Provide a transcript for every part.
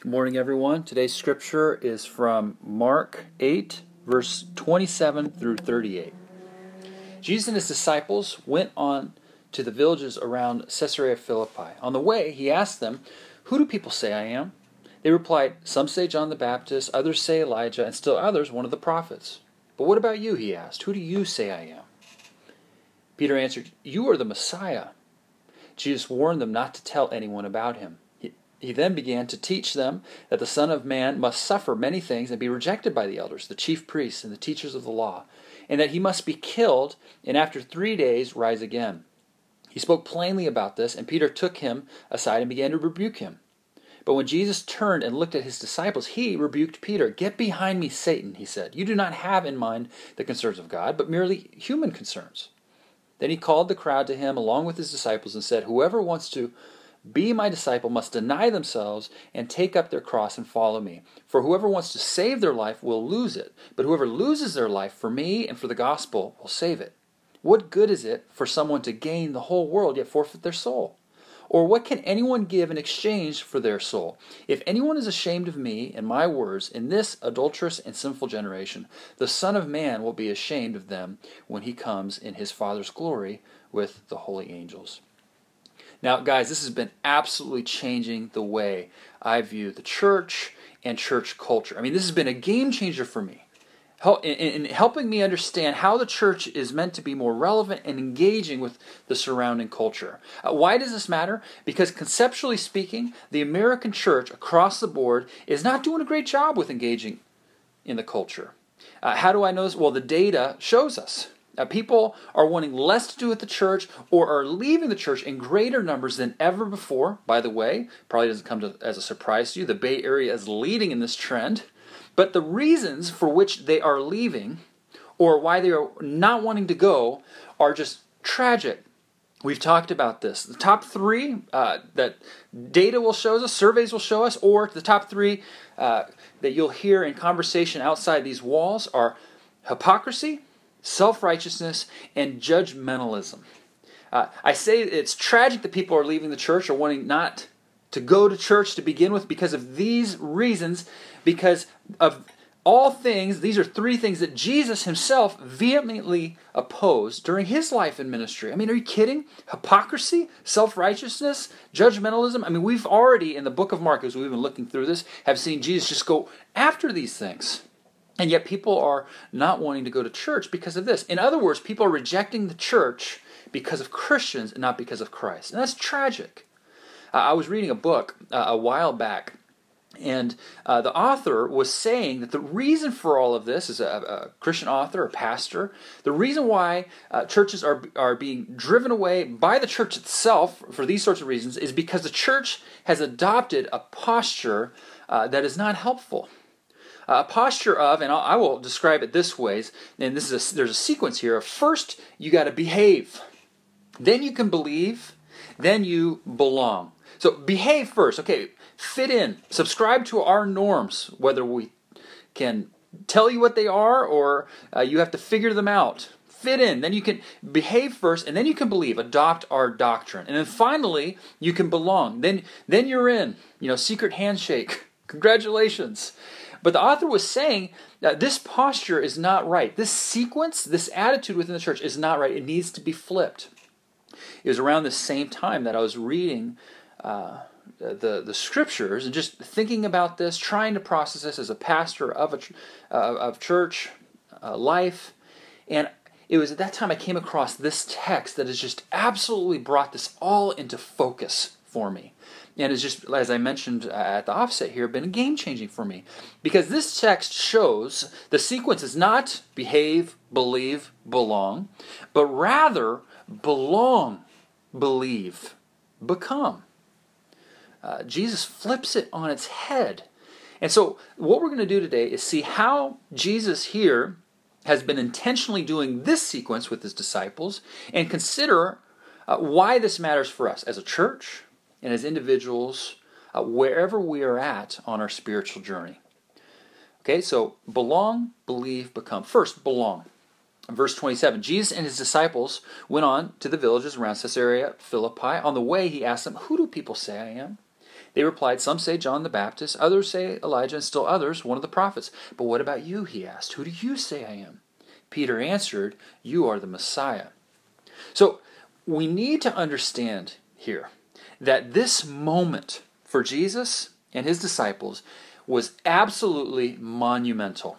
Good morning, everyone. Today's scripture is from Mark 8, verse 27 through 38. Jesus and his disciples went on to the villages around Caesarea Philippi. On the way, he asked them, Who do people say I am? They replied, Some say John the Baptist, others say Elijah, and still others one of the prophets. But what about you? He asked. Who do you say I am? Peter answered, You are the Messiah. Jesus warned them not to tell anyone about him. He then began to teach them that the Son of Man must suffer many things and be rejected by the elders, the chief priests, and the teachers of the law, and that he must be killed and after three days rise again. He spoke plainly about this, and Peter took him aside and began to rebuke him. But when Jesus turned and looked at his disciples, he rebuked Peter. Get behind me, Satan, he said. You do not have in mind the concerns of God, but merely human concerns. Then he called the crowd to him along with his disciples and said, Whoever wants to be my disciple must deny themselves and take up their cross and follow me. For whoever wants to save their life will lose it, but whoever loses their life for me and for the gospel will save it. What good is it for someone to gain the whole world yet forfeit their soul? Or what can anyone give in exchange for their soul? If anyone is ashamed of me and my words in this adulterous and sinful generation, the Son of Man will be ashamed of them when he comes in his Father's glory with the holy angels. Now, guys, this has been absolutely changing the way I view the church and church culture. I mean, this has been a game changer for me in helping me understand how the church is meant to be more relevant and engaging with the surrounding culture. Uh, why does this matter? Because conceptually speaking, the American church across the board is not doing a great job with engaging in the culture. Uh, how do I know this? Well, the data shows us. Uh, people are wanting less to do with the church or are leaving the church in greater numbers than ever before. By the way, probably doesn't come to, as a surprise to you. The Bay Area is leading in this trend. But the reasons for which they are leaving or why they are not wanting to go are just tragic. We've talked about this. The top three uh, that data will show us, surveys will show us, or the top three uh, that you'll hear in conversation outside these walls are hypocrisy, self righteousness, and judgmentalism. Uh, I say it's tragic that people are leaving the church or wanting not to go to church to begin with because of these reasons, because of all things, these are three things that Jesus himself vehemently opposed during his life and ministry. I mean, are you kidding? Hypocrisy, self righteousness, judgmentalism. I mean, we've already, in the book of Mark, as we've been looking through this, have seen Jesus just go after these things. And yet people are not wanting to go to church because of this. In other words, people are rejecting the church because of Christians and not because of Christ. And that's tragic. Uh, I was reading a book uh, a while back, and uh, the author was saying that the reason for all of this is a, a Christian author, a pastor. The reason why uh, churches are, are being driven away by the church itself for these sorts of reasons is because the church has adopted a posture uh, that is not helpful a posture of, and I will describe it this way, and this is a, there's a sequence here. First, you got to behave, then you can believe, then you belong. So behave first. Okay, fit in, subscribe to our norms, whether we can tell you what they are or uh, you have to figure them out. Fit in, then you can behave first, and then you can believe, adopt our doctrine, and then finally you can belong. Then, then you're in. You know, secret handshake. Congratulations. But the author was saying that this posture is not right. This sequence, this attitude within the church is not right. It needs to be flipped. It was around the same time that I was reading uh, the the scriptures and just thinking about this, trying to process this as a pastor of a uh, of church uh, life, and it was at that time I came across this text that has just absolutely brought this all into focus for me. And it's just, as I mentioned uh, at the offset here, been game changing for me. Because this text shows the sequence is not behave, believe, belong, but rather belong, believe, become. Uh, Jesus flips it on its head. And so, what we're going to do today is see how Jesus here has been intentionally doing this sequence with his disciples and consider uh, why this matters for us as a church, and as individuals, uh, wherever we are at on our spiritual journey. Okay, so belong, believe, become. First, belong. Verse 27 Jesus and his disciples went on to the villages around Caesarea Philippi. On the way, he asked them, Who do people say I am? They replied, Some say John the Baptist, others say Elijah, and still others, one of the prophets. But what about you? He asked. Who do you say I am? Peter answered, You are the Messiah. So we need to understand here that this moment for Jesus and his disciples was absolutely monumental.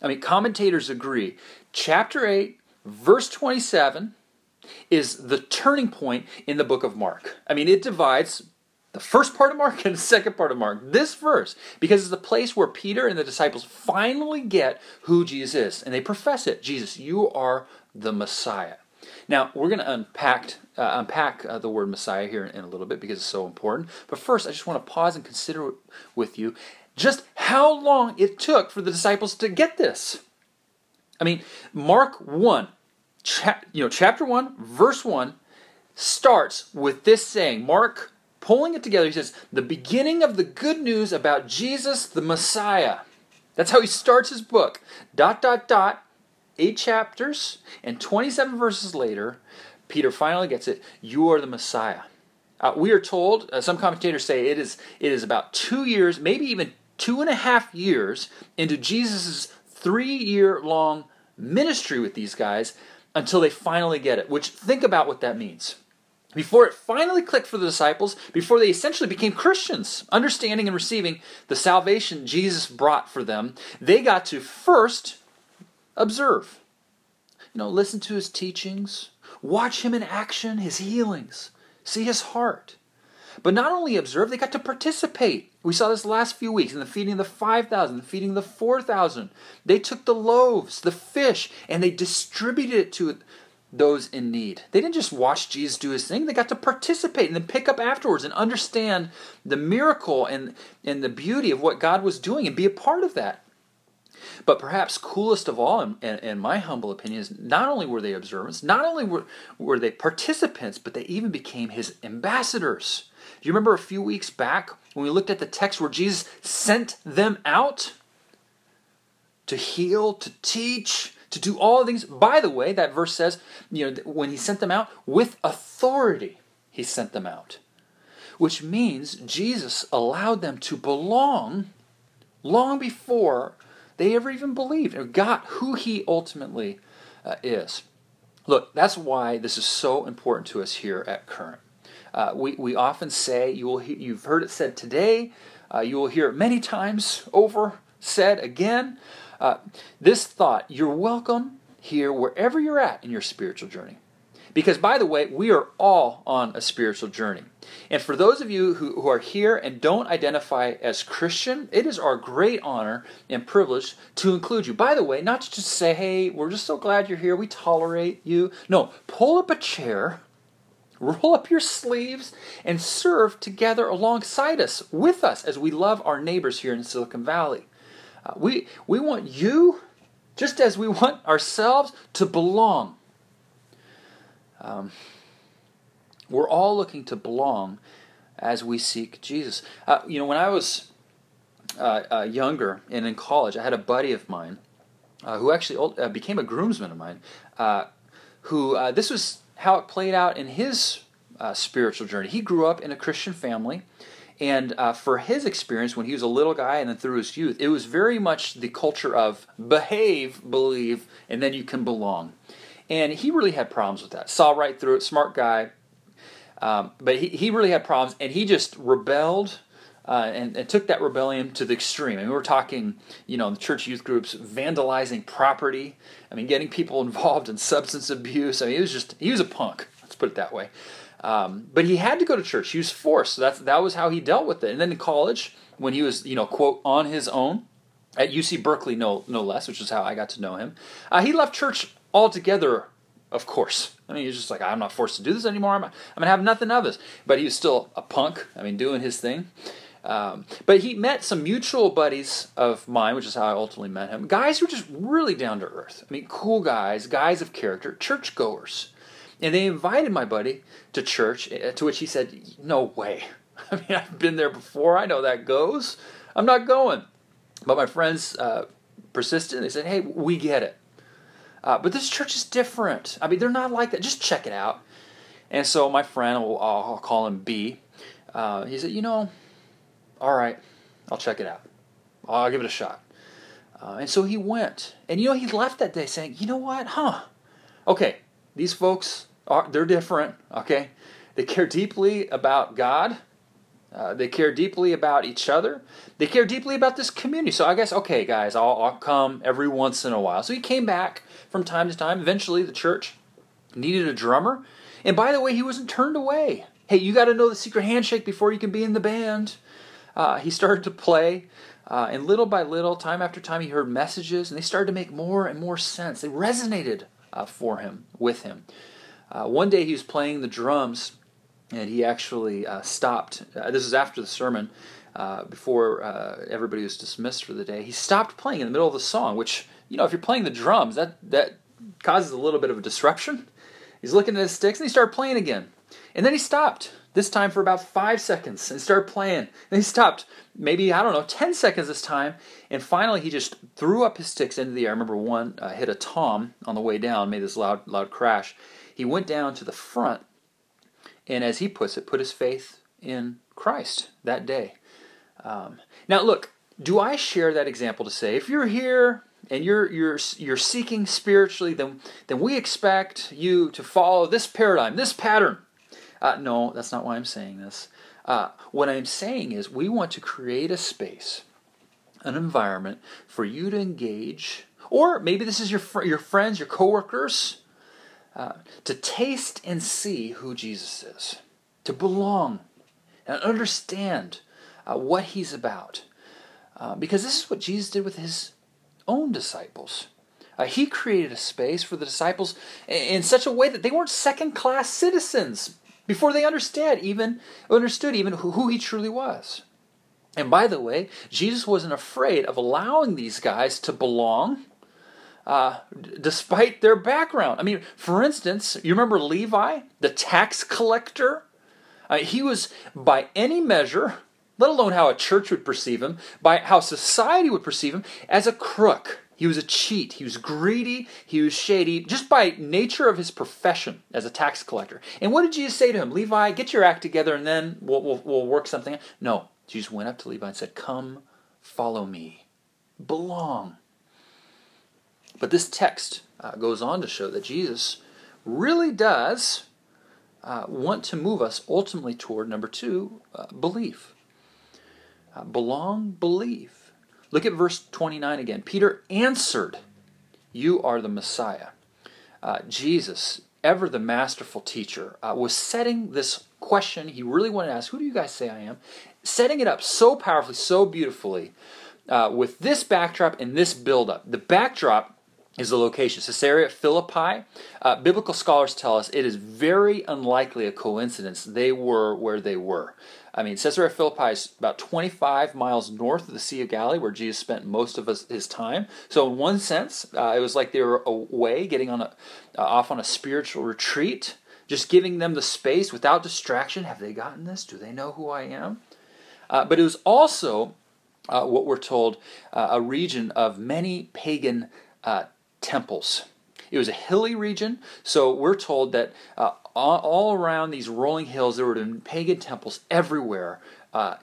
I mean, commentators agree. Chapter 8, verse 27 is the turning point in the book of Mark. I mean, it divides the first part of Mark and the second part of Mark. This verse, because it's the place where Peter and the disciples finally get who Jesus is, and they profess it Jesus, you are the Messiah. Now, we're going to unpack, uh, unpack uh, the word Messiah here in, in a little bit because it's so important. But first, I just want to pause and consider with you just how long it took for the disciples to get this. I mean, Mark 1, cha- you know, chapter 1, verse 1 starts with this saying. Mark pulling it together, he says, the beginning of the good news about Jesus the Messiah. That's how he starts his book. Dot, dot, dot. Eight chapters and 27 verses later, Peter finally gets it. You are the Messiah. Uh, we are told, uh, some commentators say it is, it is about two years, maybe even two and a half years into Jesus' three year long ministry with these guys until they finally get it. Which, think about what that means. Before it finally clicked for the disciples, before they essentially became Christians, understanding and receiving the salvation Jesus brought for them, they got to first observe. You know, listen to his teachings, watch him in action, his healings, see his heart. But not only observe, they got to participate. We saw this last few weeks in the feeding of the 5,000, the feeding of the 4,000. They took the loaves, the fish, and they distributed it to those in need. They didn't just watch Jesus do his thing, they got to participate and then pick up afterwards and understand the miracle and, and the beauty of what God was doing and be a part of that. But perhaps coolest of all, in, in, in, my humble opinion, is not only were they observants, not only were, were they participants, but they even became his ambassadors. Do you remember a few weeks back when we looked at the text where Jesus sent them out to heal, to teach, to do all things? By the way, that verse says, you know, when he sent them out, with authority, he sent them out. Which means Jesus allowed them to belong long before they ever even believed or got who he ultimately uh, is. Look, that's why this is so important to us here at Current. Uh, we, we often say, you will he- you've heard it said today, uh, you will hear it many times over, said again. Uh, this thought, you're welcome here wherever you're at in your spiritual journey. Because, by the way, we are all on a spiritual journey. And for those of you who, who are here and don't identify as Christian, it is our great honor and privilege to include you. By the way, not to just say, hey, we're just so glad you're here, we tolerate you. No, pull up a chair, roll up your sleeves, and serve together alongside us, with us, as we love our neighbors here in Silicon Valley. Uh, we, we want you, just as we want ourselves, to belong um, we're all looking to belong as we seek Jesus. Uh, you know, when I was uh, uh, younger and in college, I had a buddy of mine uh, who actually uh, became a groomsman of mine. Uh, who this was how it played out in his spiritual journey. He grew up in a Christian family. And uh, for his experience, when he was a little guy and then through his youth, it was very much the culture of behave, believe, and then you can belong. And he really had problems with that. Saw right through it, smart guy. Um, but he, he really had problems, and he just rebelled uh, and, and, took that rebellion to the extreme. I mean, we're talking, you know, the church youth groups vandalizing property. I mean, getting people involved in substance abuse. I mean, he was just, he was a punk, let's put it that way. Um, but he had to go to church. He was forced. So that's, that was how he dealt with it. And then in college, when he was, you know, quote, on his own, at UC Berkeley, no, no less, which is how I got to know him, uh, he left church altogether, of course. I mean, he's just like, I'm not forced to do this anymore. I'm, I'm going to have nothing of this. But he was still a punk, I mean, doing his thing. Um, but he met some mutual buddies of mine, which is how I ultimately met him. Guys who were just really down to earth. I mean, cool guys, guys of character, churchgoers. And they invited my buddy to church, eh, to which he said, No way. I mean, I've been there before. I know that goes. I'm not going. But my friends uh, persisted. They said, Hey, we get it. Uh, but this church is different. I mean, they're not like that. Just check it out. And so my friend, I'll, I'll call him B, uh, he said, You know, all right, I'll check it out. I'll give it a shot. Uh, and so he went. And you know, he left that day saying, You know what? Huh. Okay, these folks are they're different, okay? They care deeply about God. Uh, they care deeply about each other. They care deeply about this community. So I guess, okay, guys, I'll, I'll come every once in a while. So he came back from time to time. Eventually, the church needed a drummer. And by the way, he wasn't turned away. Hey, you got to know the secret handshake before you can be in the band. Uh, he started to play. Uh, and little by little, time after time, he heard messages, and they started to make more and more sense. They resonated uh, for him, with him. Uh, one day he was playing the drums, and he actually uh, stopped. Uh, this is after the sermon, uh, before uh, everybody was dismissed for the day. He stopped playing in the middle of the song, which you know, if you're playing the drums, that that causes a little bit of a disruption. He's looking at his sticks, and he started playing again, and then he stopped. This time for about five seconds and started playing. Then he stopped, maybe I don't know, ten seconds this time, and finally he just threw up his sticks into the air. I remember one uh, hit a tom on the way down, made this loud loud crash. He went down to the front and as he puts it, put his faith in Christ that day. Um, now, look, do I share that example to say if you're here and you're you're you're seeking spiritually, then then we expect you to follow this paradigm, this pattern? Uh, no, that's not why I'm saying this. Uh, what I'm saying is we want to create a space, an environment for you to engage, or maybe this is your fr- your friends, your coworkers uh, to taste and see who Jesus is, to belong and understand uh, what he's about. Uh, because this is what Jesus did with his own disciples. Uh, he created a space for the disciples in such a way that they weren't second class citizens before they understood even understood even who he truly was. And by the way, Jesus wasn't afraid of allowing these guys to belong uh, despite their background. I mean, for instance, you remember Levi, the tax collector? Uh, he was, by any measure, let alone how a church would perceive him, by how society would perceive him, as a crook. He was a cheat. He was greedy. He was shady, just by nature of his profession as a tax collector. And what did Jesus say to him? Levi, get your act together and then we'll, we'll, we'll work something out. No, Jesus went up to Levi and said, Come, follow me. Belong. But this text uh, goes on to show that Jesus really does uh, want to move us ultimately toward number two uh, belief. Uh, belong, believe. Look at verse 29 again. Peter answered, You are the Messiah. Uh, Jesus, ever the masterful teacher, uh, was setting this question he really wanted to ask Who do you guys say I am? Setting it up so powerfully, so beautifully. with this backdrop and this buildup. The backdrop is the location. Caesarea Philippi. Uh, biblical scholars tell us it is very unlikely a coincidence they were where they were. I mean, Caesarea Philippi is about 25 miles north of the Sea of Galilee, where Jesus spent most of his time. So, in one sense, uh, it was like they were away, getting on a, uh, off on a spiritual retreat, just giving them the space without distraction. Have they gotten this? Do they know who I am? Uh, but it was also uh, what we're told uh, a region of many pagan uh, temples. It was a hilly region, so we're told that uh, all around these rolling hills there were pagan temples everywhere, uh,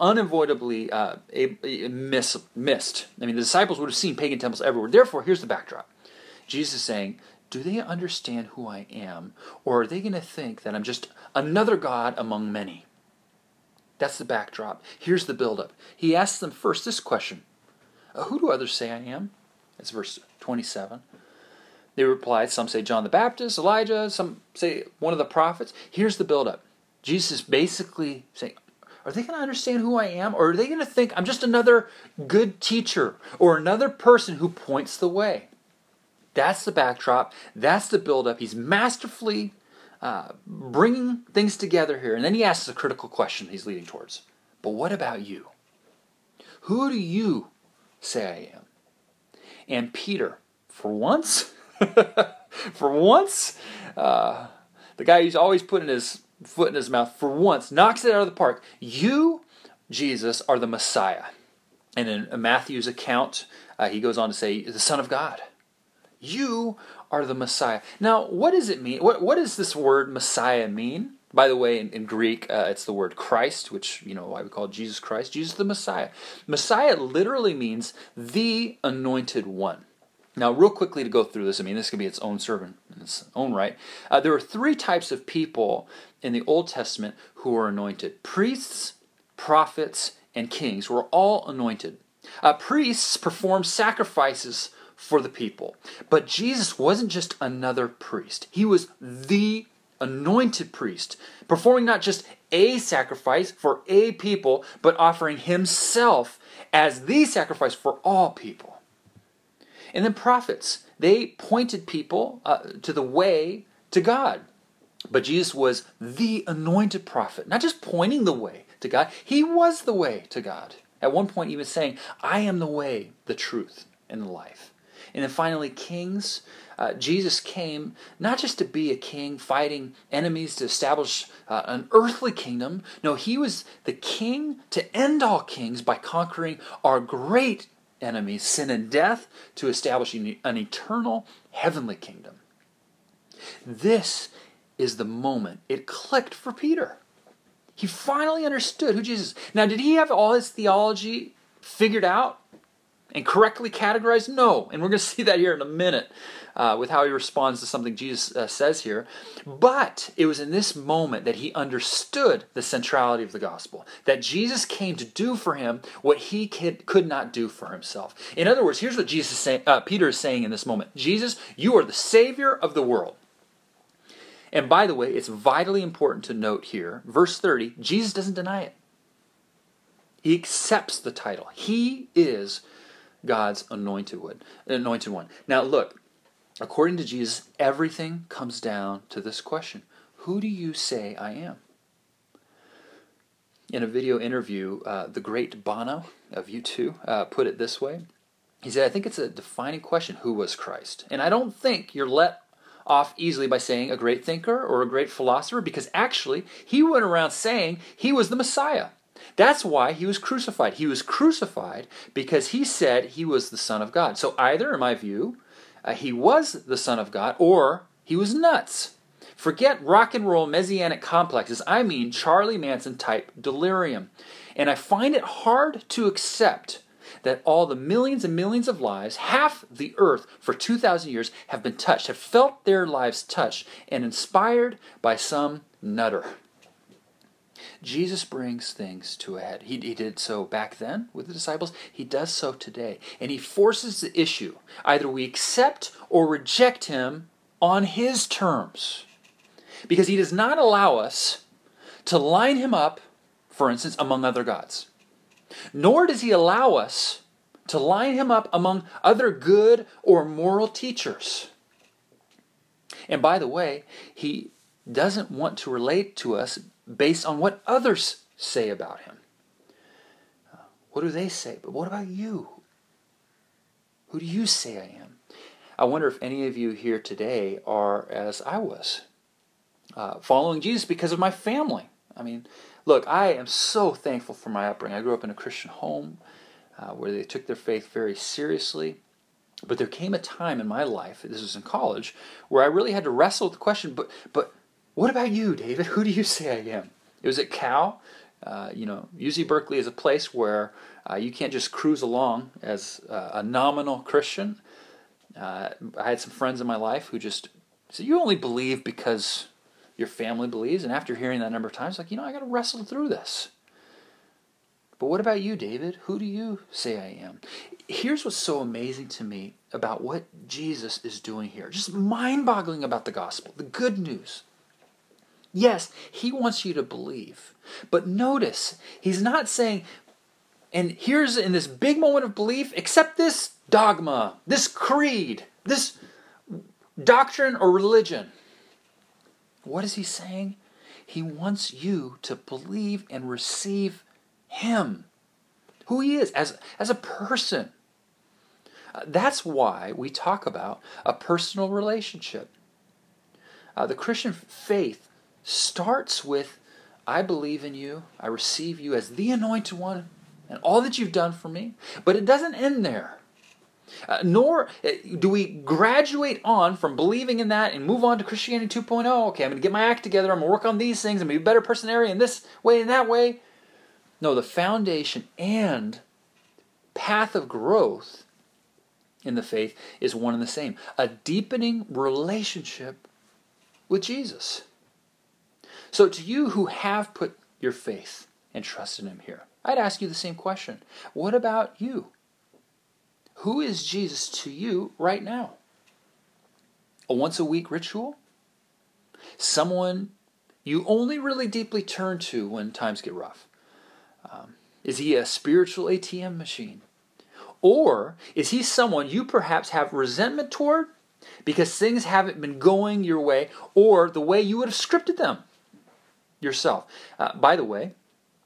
unavoidably uh, miss, missed. I mean, the disciples would have seen pagan temples everywhere. Therefore, here's the backdrop Jesus is saying, Do they understand who I am, or are they going to think that I'm just another God among many? That's the backdrop. Here's the buildup. He asks them first this question Who do others say I am? It's verse 27. They replied, some say John the Baptist, Elijah, some say one of the prophets. Here's the buildup. Jesus basically saying, are they going to understand who I am? Or are they going to think I'm just another good teacher or another person who points the way? That's the backdrop. That's the buildup. He's masterfully uh, bringing things together here. And then he asks a critical question he's leading towards. But what about you? Who do you say I am? And Peter, for once, for once, uh, the guy who's always putting his foot in his mouth, for once, knocks it out of the park. You, Jesus, are the Messiah. And in Matthew's account, uh, he goes on to say, the Son of God. You are the Messiah. Now, what does it mean? What, what does this word Messiah mean? By the way, in, in Greek, uh, it's the word Christ, which, you know, why we call Jesus Christ. Jesus the Messiah. Messiah literally means the anointed one. Now, real quickly to go through this, I mean, this could be its own sermon in its own right. Uh, there are three types of people in the Old Testament who are anointed priests, prophets, and kings were all anointed. Uh, priests performed sacrifices for the people. But Jesus wasn't just another priest, he was the anointed priest, performing not just a sacrifice for a people, but offering himself as the sacrifice for all people. And then prophets, they pointed people uh, to the way to God. But Jesus was the anointed prophet, not just pointing the way to God, he was the way to God. At one point, he was saying, I am the way, the truth, and the life. And then finally, kings. Uh, Jesus came not just to be a king fighting enemies to establish uh, an earthly kingdom. No, he was the king to end all kings by conquering our great enemies, sin and death, to establish an eternal heavenly kingdom. This is the moment it clicked for Peter. He finally understood who Jesus is. Now, did he have all his theology figured out? and correctly categorized? No. And we're going to see that here in a minute uh, with how he responds to something Jesus uh, says here. But it was in this moment that he understood the centrality of the gospel, that Jesus came to do for him what he could, could not do for himself. In other words, here's what Jesus say, uh, Peter is saying in this moment Jesus, you are the Savior of the world. And by the way, it's vitally important to note here, verse 30, Jesus doesn't deny it. He accepts the title. He is God's anointed one. Anointed one. Now look, according to Jesus, everything comes down to this question: Who do you say I am? In a video interview, uh, the great Bono of U2 uh, put it this way. He said, I think it's a defining question who was Christ? And I don't think you're let off easily by saying a great thinker or a great philosopher because actually he went around saying he was the Messiah. That's why he was crucified. He was crucified because he said he was the Son of God. So, either, in my view, uh, he was the Son of God or he was nuts. Forget rock and roll messianic complexes. I mean Charlie Manson type delirium. And I find it hard to accept that all the millions and millions of lives, half the earth for 2,000 years, have been touched, have felt their lives touched and inspired by some nutter. Jesus brings things to a head. He, he did so back then with the disciples, he does so today. And he forces the issue. Either we accept or reject him on his terms. Because he does not allow us to line him up, for instance, among other gods. Nor does he allow us to line him up among other good or moral teachers. And by the way, he doesn't want to relate to us based on what others say about him. Uh, what do they say? But what about you? Who do you say I am? I wonder if any of you here today are as I was, uh, following Jesus because of my family. I mean, look, I am so thankful for my upbringing. I grew up in a Christian home uh, where they took their faith very seriously. But there came a time in my life, this was in college, where I really had to wrestle with the question, but, but what about you, David? Who do you say I am? It was at Cal. Uh, you know, UC Berkeley is a place where uh, you can't just cruise along as uh, a nominal Christian. Uh, I had some friends in my life who just said, "You only believe because your family believes." And after hearing that number of times, like, you know, I got to wrestle through this. But what about you, David? Who do you say I am? Here's what's so amazing to me about what Jesus is doing here. Just mind boggling about the gospel, the good news. Yes, he wants you to believe. But notice, he's not saying, and here's in this big moment of belief, accept this dogma, this creed, this doctrine or religion. What is he saying? He wants you to believe and receive him, who he is as, as a person. Uh, that's why we talk about a personal relationship. Uh, the Christian faith starts with I believe in you, I receive you as the anointed one, and all that you've done for me. But it doesn't end there. Uh, nor uh, do we graduate on from believing in that and move on to Christianity 2.0. Okay, I'm going to get my act together. I'm going to work on these things. I'm going to be a better person area in this way and that way. No, the foundation and path of growth in the faith is one and the same a deepening relationship with Jesus. So, to you who have put your faith and trust in Him here, I'd ask you the same question. What about you? Who is Jesus to you right now? A once a week ritual? Someone you only really deeply turn to when times get rough? Um, is he a spiritual ATM machine? Or is he someone you perhaps have resentment toward because things haven't been going your way or the way you would have scripted them yourself? Uh, by the way,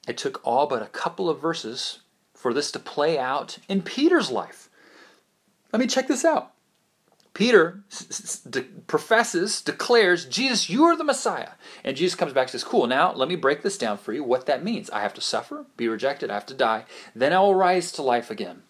it took all but a couple of verses for this to play out in Peter's life. Let me check this out. Peter de- professes, declares, Jesus, you are the Messiah. And Jesus comes back and says, Cool, now let me break this down for you what that means. I have to suffer, be rejected, I have to die, then I will rise to life again.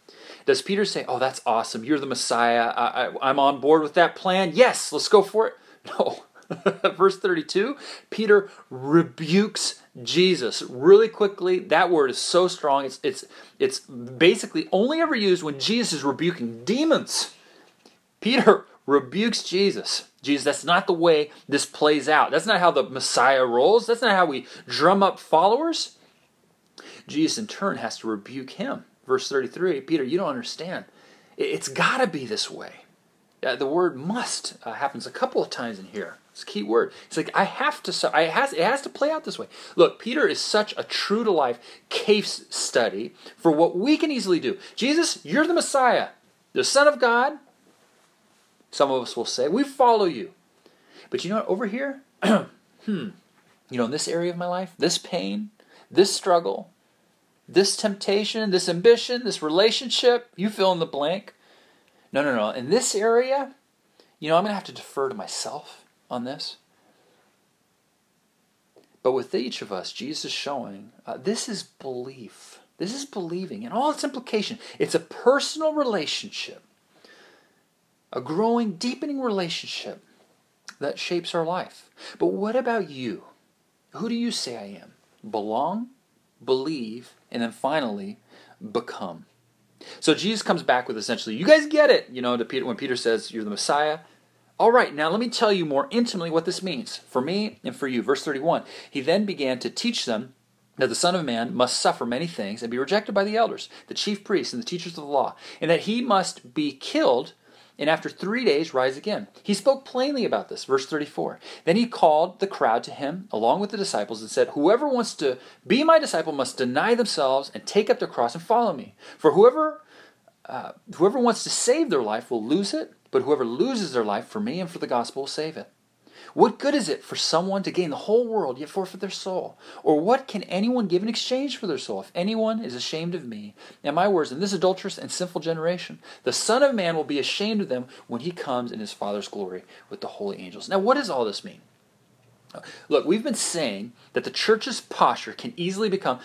Does Peter say, Oh, that's awesome, you're the Messiah, I, I'm on board with that plan? Yes, let's go for it. No. Verse 32 Peter rebukes Jesus really quickly. That word is so strong. It's, it's, it's basically only ever used when Jesus is rebuking demons. Peter rebukes Jesus. Jesus, that's not the way this plays out. That's not how the Messiah rolls. That's not how we drum up followers. Jesus, in turn, has to rebuke him. Verse 33 Peter, you don't understand. It's got to be this way. Uh, the word must uh, happens a couple of times in here. It's a key word. It's like I have to. I has it has to play out this way. Look, Peter is such a true to life case study for what we can easily do. Jesus, you're the Messiah, the Son of God. Some of us will say, We follow you. But you know what? Over here, hmm, you know, in this area of my life, this pain, this struggle, this temptation, this ambition, this relationship, you fill in the blank. No, no, no. In this area, you know, I'm going to have to defer to myself on this. But with each of us, Jesus is showing uh, this is belief. This is believing in all its implication. It's a personal relationship a growing, deepening relationship that shapes our life. But what about you? Who do you say I am? Belong, believe, and then finally, become. So Jesus comes back with essentially, you guys get it, you know, to Peter when Peter says you're the Messiah. All right, now let me tell you more intimately what this means for me and for you. Verse 31. He then began to teach them that the Son of Man must suffer many things and be rejected by the elders, the chief priests, and the teachers of the law, and that he must be killed and after three days rise again. He spoke plainly about this. Verse 34. Then he called the crowd to him, along with the disciples, and said, Whoever wants to be my disciple must deny themselves and take up their cross and follow me. For whoever, uh, whoever wants to save their life will lose it, but whoever loses their life for me and for the gospel will save it. What good is it for someone to gain the whole world yet forfeit their soul? Or what can anyone give in exchange for their soul? If anyone is ashamed of me and my words in this adulterous and sinful generation, the Son of Man will be ashamed of them when he comes in his Father's glory with the holy angels. Now, what does all this mean? Look, we've been saying that the church's posture can easily become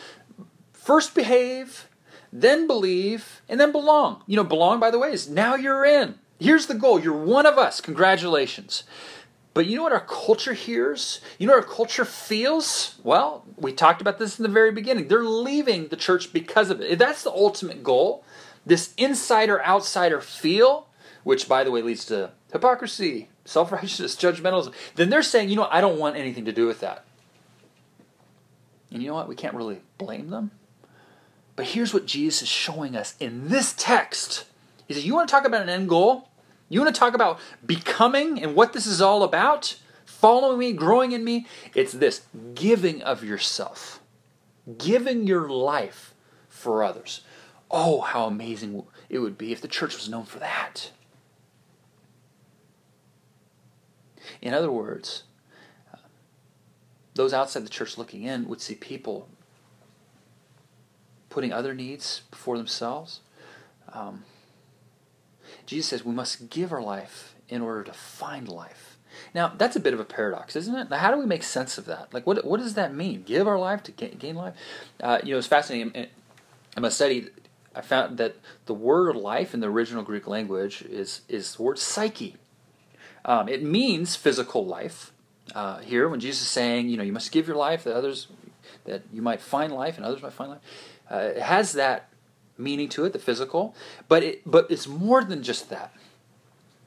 first behave, then believe, and then belong. You know, belong, by the way, is now you're in. Here's the goal. You're one of us. Congratulations. But you know what our culture hears? You know what our culture feels? Well, we talked about this in the very beginning. They're leaving the church because of it. If That's the ultimate goal. This insider outsider feel, which by the way leads to hypocrisy, self righteousness, judgmentalism. Then they're saying, you know, I don't want anything to do with that. And you know what? We can't really blame them. But here's what Jesus is showing us in this text. He says, You want to talk about an end goal? You want to talk about becoming and what this is all about? Following me, growing in me? It's this giving of yourself, giving your life for others. Oh, how amazing it would be if the church was known for that. In other words, those outside the church looking in would see people putting other needs before themselves. Um, Jesus says we must give our life in order to find life. Now, that's a bit of a paradox, isn't it? How do we make sense of that? Like, what, what does that mean? Give our life to gain, life? Uh, you know, it's fascinating. In my study, I found that the word life in the original Greek language is, is the word psyche. Um, it means physical life. Uh, here, when Jesus is saying, you know, you must give your life that others, that you might find life and others might find life, uh, it has that meaning to it, the physical, but it, but it's more than just that.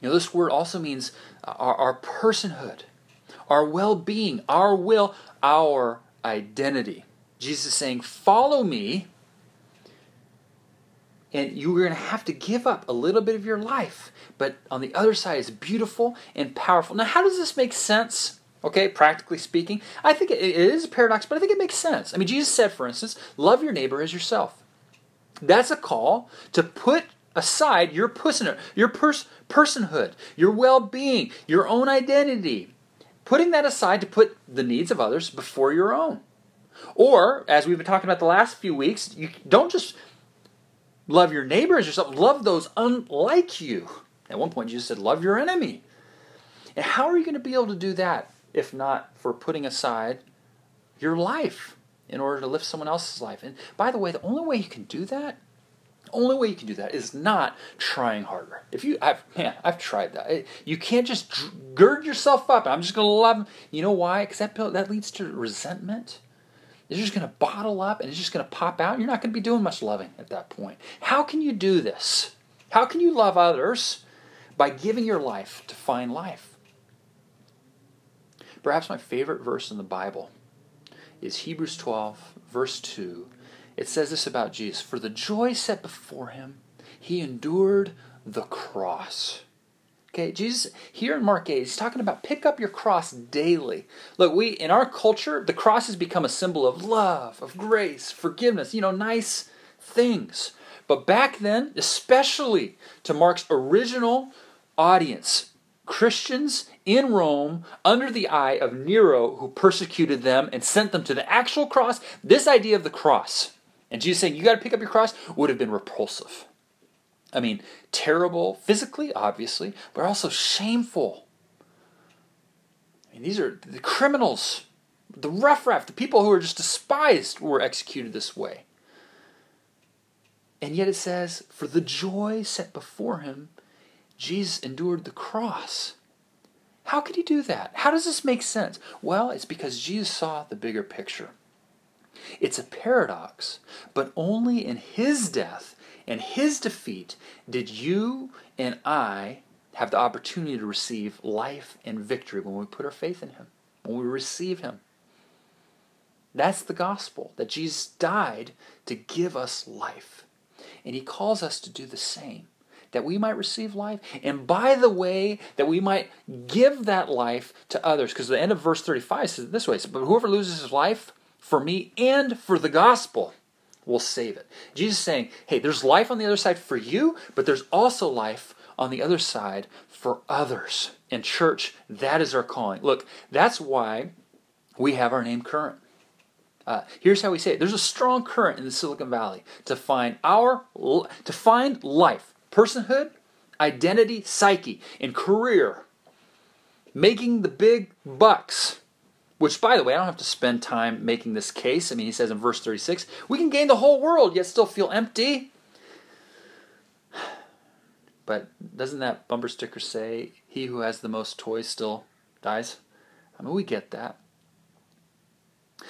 You know, this word also means uh, our, our personhood, our well-being, our will, our identity. Jesus is saying, "Follow me." and you're going to have to give up a little bit of your life. But on the other side, it's beautiful and powerful. Now, how does this make sense? Okay, practically speaking, I think it is a paradox, but I think it makes sense. I mean, Jesus said, for instance, love your neighbor as yourself. That's a call to put aside your personhood, your pers- personhood, your well-being, your own identity, putting that aside to put the needs of others before your own. Or, as we've been talking about the last few weeks, you don't just love your neighbors as yourself, love those unlike you. At one point, Jesus said, love your enemy. And how are you going to be able to do that if not for putting aside your life in order to lift someone else's life? And by the way, the only way you can do that, only way you can do that is not trying harder. If you, I've, man, I've tried that. You can't just gird yourself up. I'm just going to love them. You know why? Because that that leads to resentment. It's just going to bottle up and it's just going to pop out. You're not going to be doing much loving at that point. How can you do this? How can you love others by giving your life to find life? Perhaps my favorite verse in the Bible is Hebrews 12, verse 2. It says this about Jesus For the joy set before him, he endured the cross. Okay, Jesus here in Mark 8, he's talking about pick up your cross daily. Look, we in our culture, the cross has become a symbol of love, of grace, forgiveness, you know, nice things. But back then, especially to Mark's original audience, Christians in Rome under the eye of Nero, who persecuted them and sent them to the actual cross, this idea of the cross, and Jesus saying, You got to pick up your cross, would have been repulsive. I mean, terrible physically, obviously, but also shameful. I mean, these are the criminals, the riffraff, the people who are just despised were executed this way. And yet it says, for the joy set before him, Jesus endured the cross. How could he do that? How does this make sense? Well, it's because Jesus saw the bigger picture. It's a paradox, but only in his death and his defeat did you and I have the opportunity to receive life and victory when we put our faith in him, when we receive him. That's the gospel, that Jesus died to give us life. And he calls us to do the same, that we might receive life. And by the way, that we might give that life to others. Because the end of verse 35 says it this way But whoever loses his life for me and for the gospel will save it. Jesus saying, hey, there's life on the other side for you, but there's also life on the other side for others. And church, that is our calling. Look, that's why we have our name current. Uh, here's how we say it. There's a strong current in the Silicon Valley to find our to find life, personhood, identity, psyche, and career. Making the big bucks which, by the way, I don't have to spend time making this case. I mean, he says in verse 36 we can gain the whole world yet still feel empty. But doesn't that bumper sticker say, he who has the most toys still dies? I mean, we get that.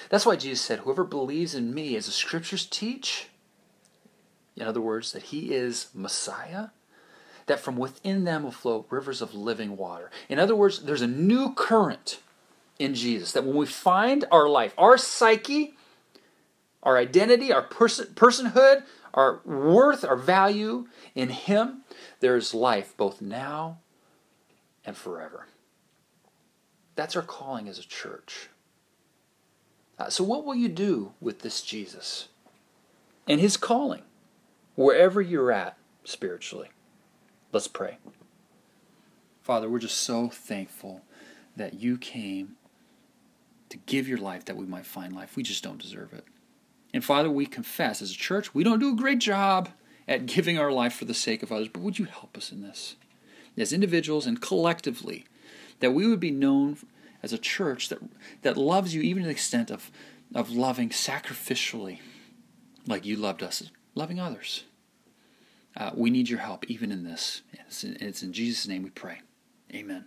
That's why Jesus said, Whoever believes in me, as the scriptures teach, in other words, that he is Messiah, that from within them will flow rivers of living water. In other words, there's a new current in Jesus. That when we find our life, our psyche, our identity, our person, personhood, our worth, our value in Him, there is life both now and forever. That's our calling as a church. Uh, so, what will you do with this Jesus and His calling, wherever you're at spiritually? Let's pray. Father, we're just so thankful that you came to give your life that we might find life. We just don't deserve it. And Father, we confess as a church, we don't do a great job at giving our life for the sake of others, but would you help us in this? As individuals and collectively, that we would be known as a church that, that loves you even to the extent of, of loving sacrificially like you loved us, loving others. Uh, we need your help even in this. It's in, it's in Jesus' name we pray. Amen.